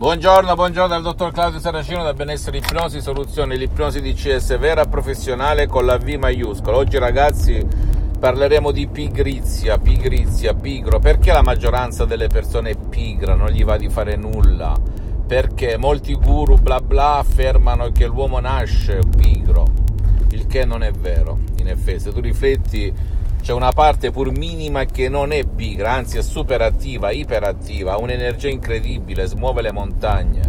Buongiorno, buongiorno dal dottor Claudio Saracino da Benessere Ipnosi Soluzioni, l'ipnosi di CS vera professionale con la V maiuscola. Oggi ragazzi parleremo di pigrizia, pigrizia, pigro. Perché la maggioranza delle persone è pigra, non gli va di fare nulla? Perché molti guru bla bla affermano che l'uomo nasce pigro, il che non è vero. In effetti, se tu rifletti c'è una parte pur minima che non è pigra, anzi è super attiva, iperattiva, ha un'energia incredibile, smuove le montagne.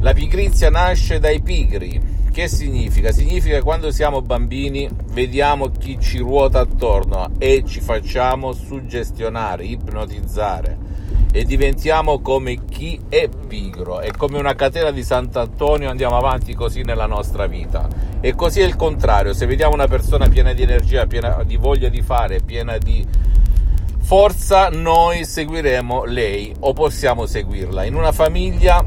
La pigrizia nasce dai pigri. Che significa? Significa che quando siamo bambini vediamo chi ci ruota attorno e ci facciamo suggestionare, ipnotizzare e diventiamo come chi è pigro. È come una catena di Sant'Antonio, andiamo avanti così nella nostra vita. E così è il contrario, se vediamo una persona piena di energia, piena di voglia di fare, piena di forza, noi seguiremo lei o possiamo seguirla. In una famiglia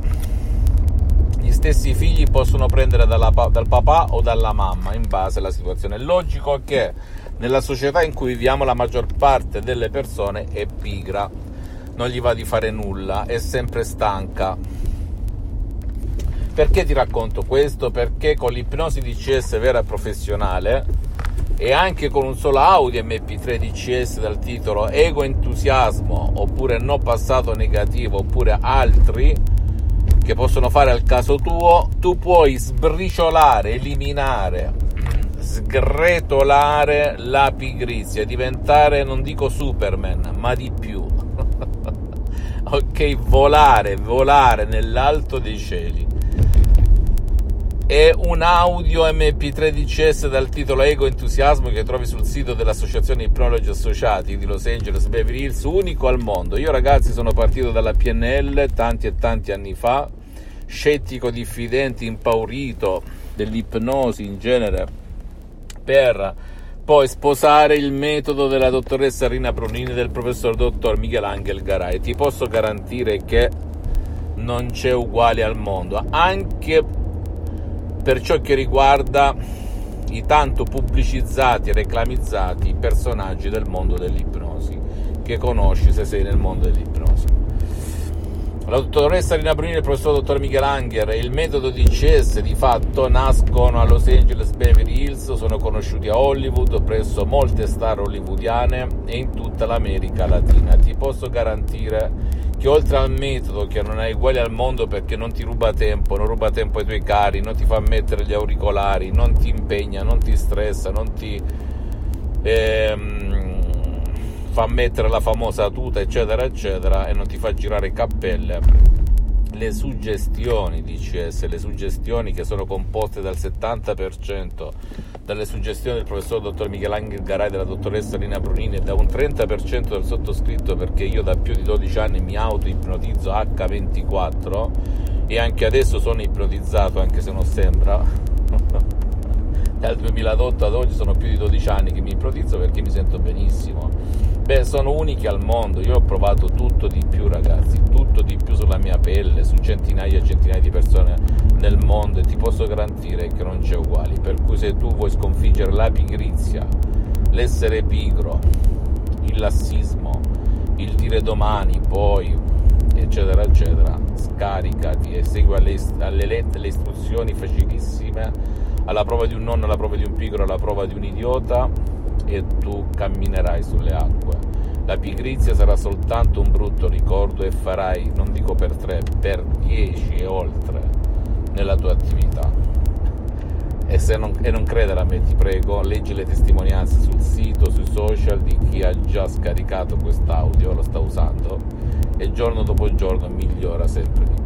gli stessi figli possono prendere dalla, dal papà o dalla mamma in base alla situazione. È logico che nella società in cui viviamo la maggior parte delle persone è pigra non gli va di fare nulla, è sempre stanca. Perché ti racconto questo? Perché con l'ipnosi DCS vera e professionale e anche con un solo audio MP3 DCS dal titolo Ego Entusiasmo oppure No Passato Negativo oppure altri che possono fare al caso tuo, tu puoi sbriciolare, eliminare, sgretolare la pigrizia, diventare non dico Superman, ma di più ok? Volare, volare nell'alto dei cieli. È un audio MP3 DCS dal titolo Ego Entusiasmo che trovi sul sito dell'Associazione Ipnologi Associati di Los Angeles Beverly Hills, unico al mondo. Io ragazzi sono partito dalla PNL tanti e tanti anni fa, scettico, diffidente, impaurito dell'ipnosi in genere per poi sposare il metodo della dottoressa Rina Brunini e del professor dottor Michelangelo Garai. Ti posso garantire che non c'è uguale al mondo, anche per ciò che riguarda i tanto pubblicizzati e reclamizzati personaggi del mondo dell'ipnosi che conosci se sei nel mondo dell'ipnosi. La dottoressa Rina Brunini e il professor dottor Michelanger e il metodo di CS di fatto nascono a Los Angeles Beverly Hills, sono conosciuti a Hollywood presso molte star hollywoodiane e in tutta l'America Latina. Ti posso garantire che oltre al metodo che non è uguale al mondo perché non ti ruba tempo, non ruba tempo ai tuoi cari, non ti fa mettere gli auricolari, non ti impegna, non ti stressa, non ti... Ehm, fa mettere la famosa tuta, eccetera, eccetera, e non ti fa girare cappelle. Le suggestioni di CS, le suggestioni che sono composte dal 70% dalle suggestioni del professor dottor Michelangelo Garai della dottoressa Lina Brunini e da un 30% del sottoscritto perché io da più di 12 anni mi auto-ipnotizzo H24 e anche adesso sono ipnotizzato anche se non sembra dal 2008 ad oggi sono più di 12 anni che mi ipnotizzo perché mi sento benissimo Beh, sono unici al mondo, io ho provato tutto di più ragazzi, tutto di più sulla mia pelle, su centinaia e centinaia di persone nel mondo. E ti posso garantire che non c'è uguali, per cui se tu vuoi sconfiggere la pigrizia, l'essere pigro, il lassismo, il dire domani, poi, eccetera, eccetera, scaricati e segui alle, alle lette le istruzioni facilissime, alla prova di un nonno, alla prova di un pigro, alla prova di un idiota e tu camminerai sulle acque. La pigrizia sarà soltanto un brutto ricordo e farai, non dico per tre, per dieci e oltre nella tua attività. E, se non, e non credere a me, ti prego, leggi le testimonianze sul sito, sui social di chi ha già scaricato quest'audio, lo sta usando e giorno dopo giorno migliora sempre di più.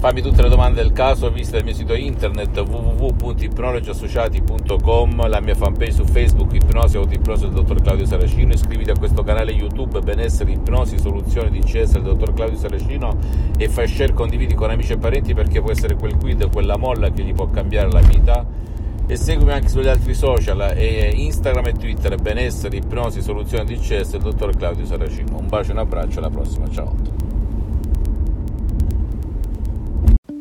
Fammi tutte le domande del caso, visita il mio sito internet www.ipnologiassociati.com, la mia fanpage su Facebook Ipnosi Autoipnosi del dottor Claudio Saracino, iscriviti a questo canale YouTube Benessere Ipnosi Soluzioni di CS del dottor Claudio Saracino e fai share, condividi con amici e parenti perché può essere quel quid, quella molla che gli può cambiare la vita. E seguimi anche sugli altri social e Instagram e Twitter benessere, ipnosi, soluzioni di CS del dottor Claudio Saracino. Un bacio e un abbraccio alla prossima ciao